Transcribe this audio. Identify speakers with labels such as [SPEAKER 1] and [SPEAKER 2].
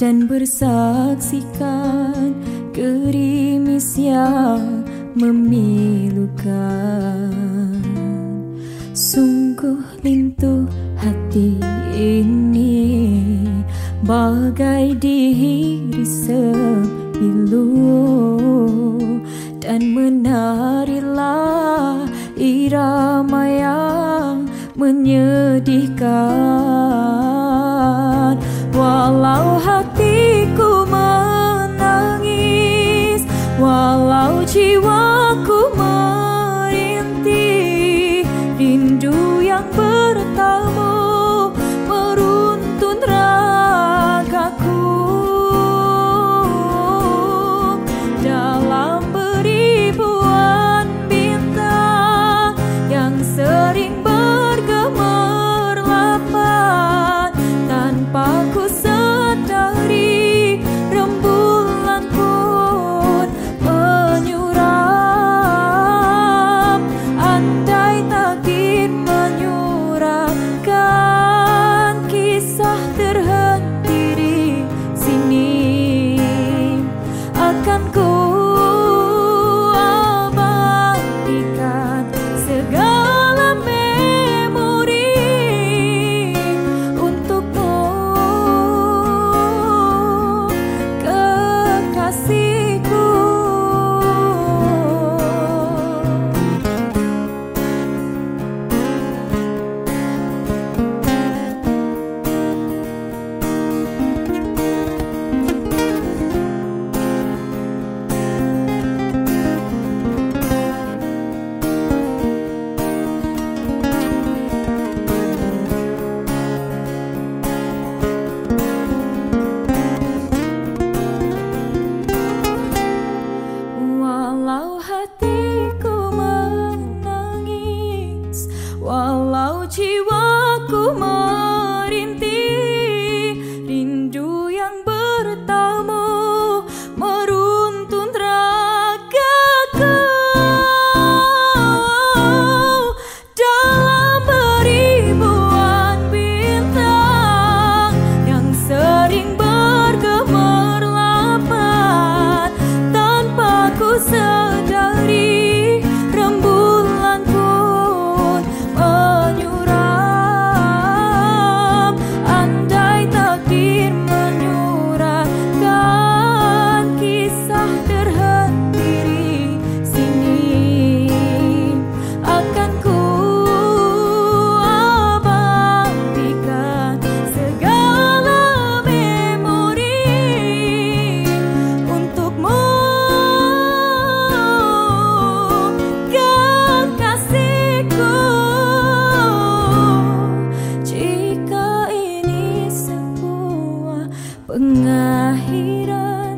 [SPEAKER 1] dan bersaksikan gerimis yang memilukan. Sungguh lintuh hati ini bagai diri sepilu dan menarilah irama yang menyedihkan. Walau hatiku menangis Walau jiwa aku na hirap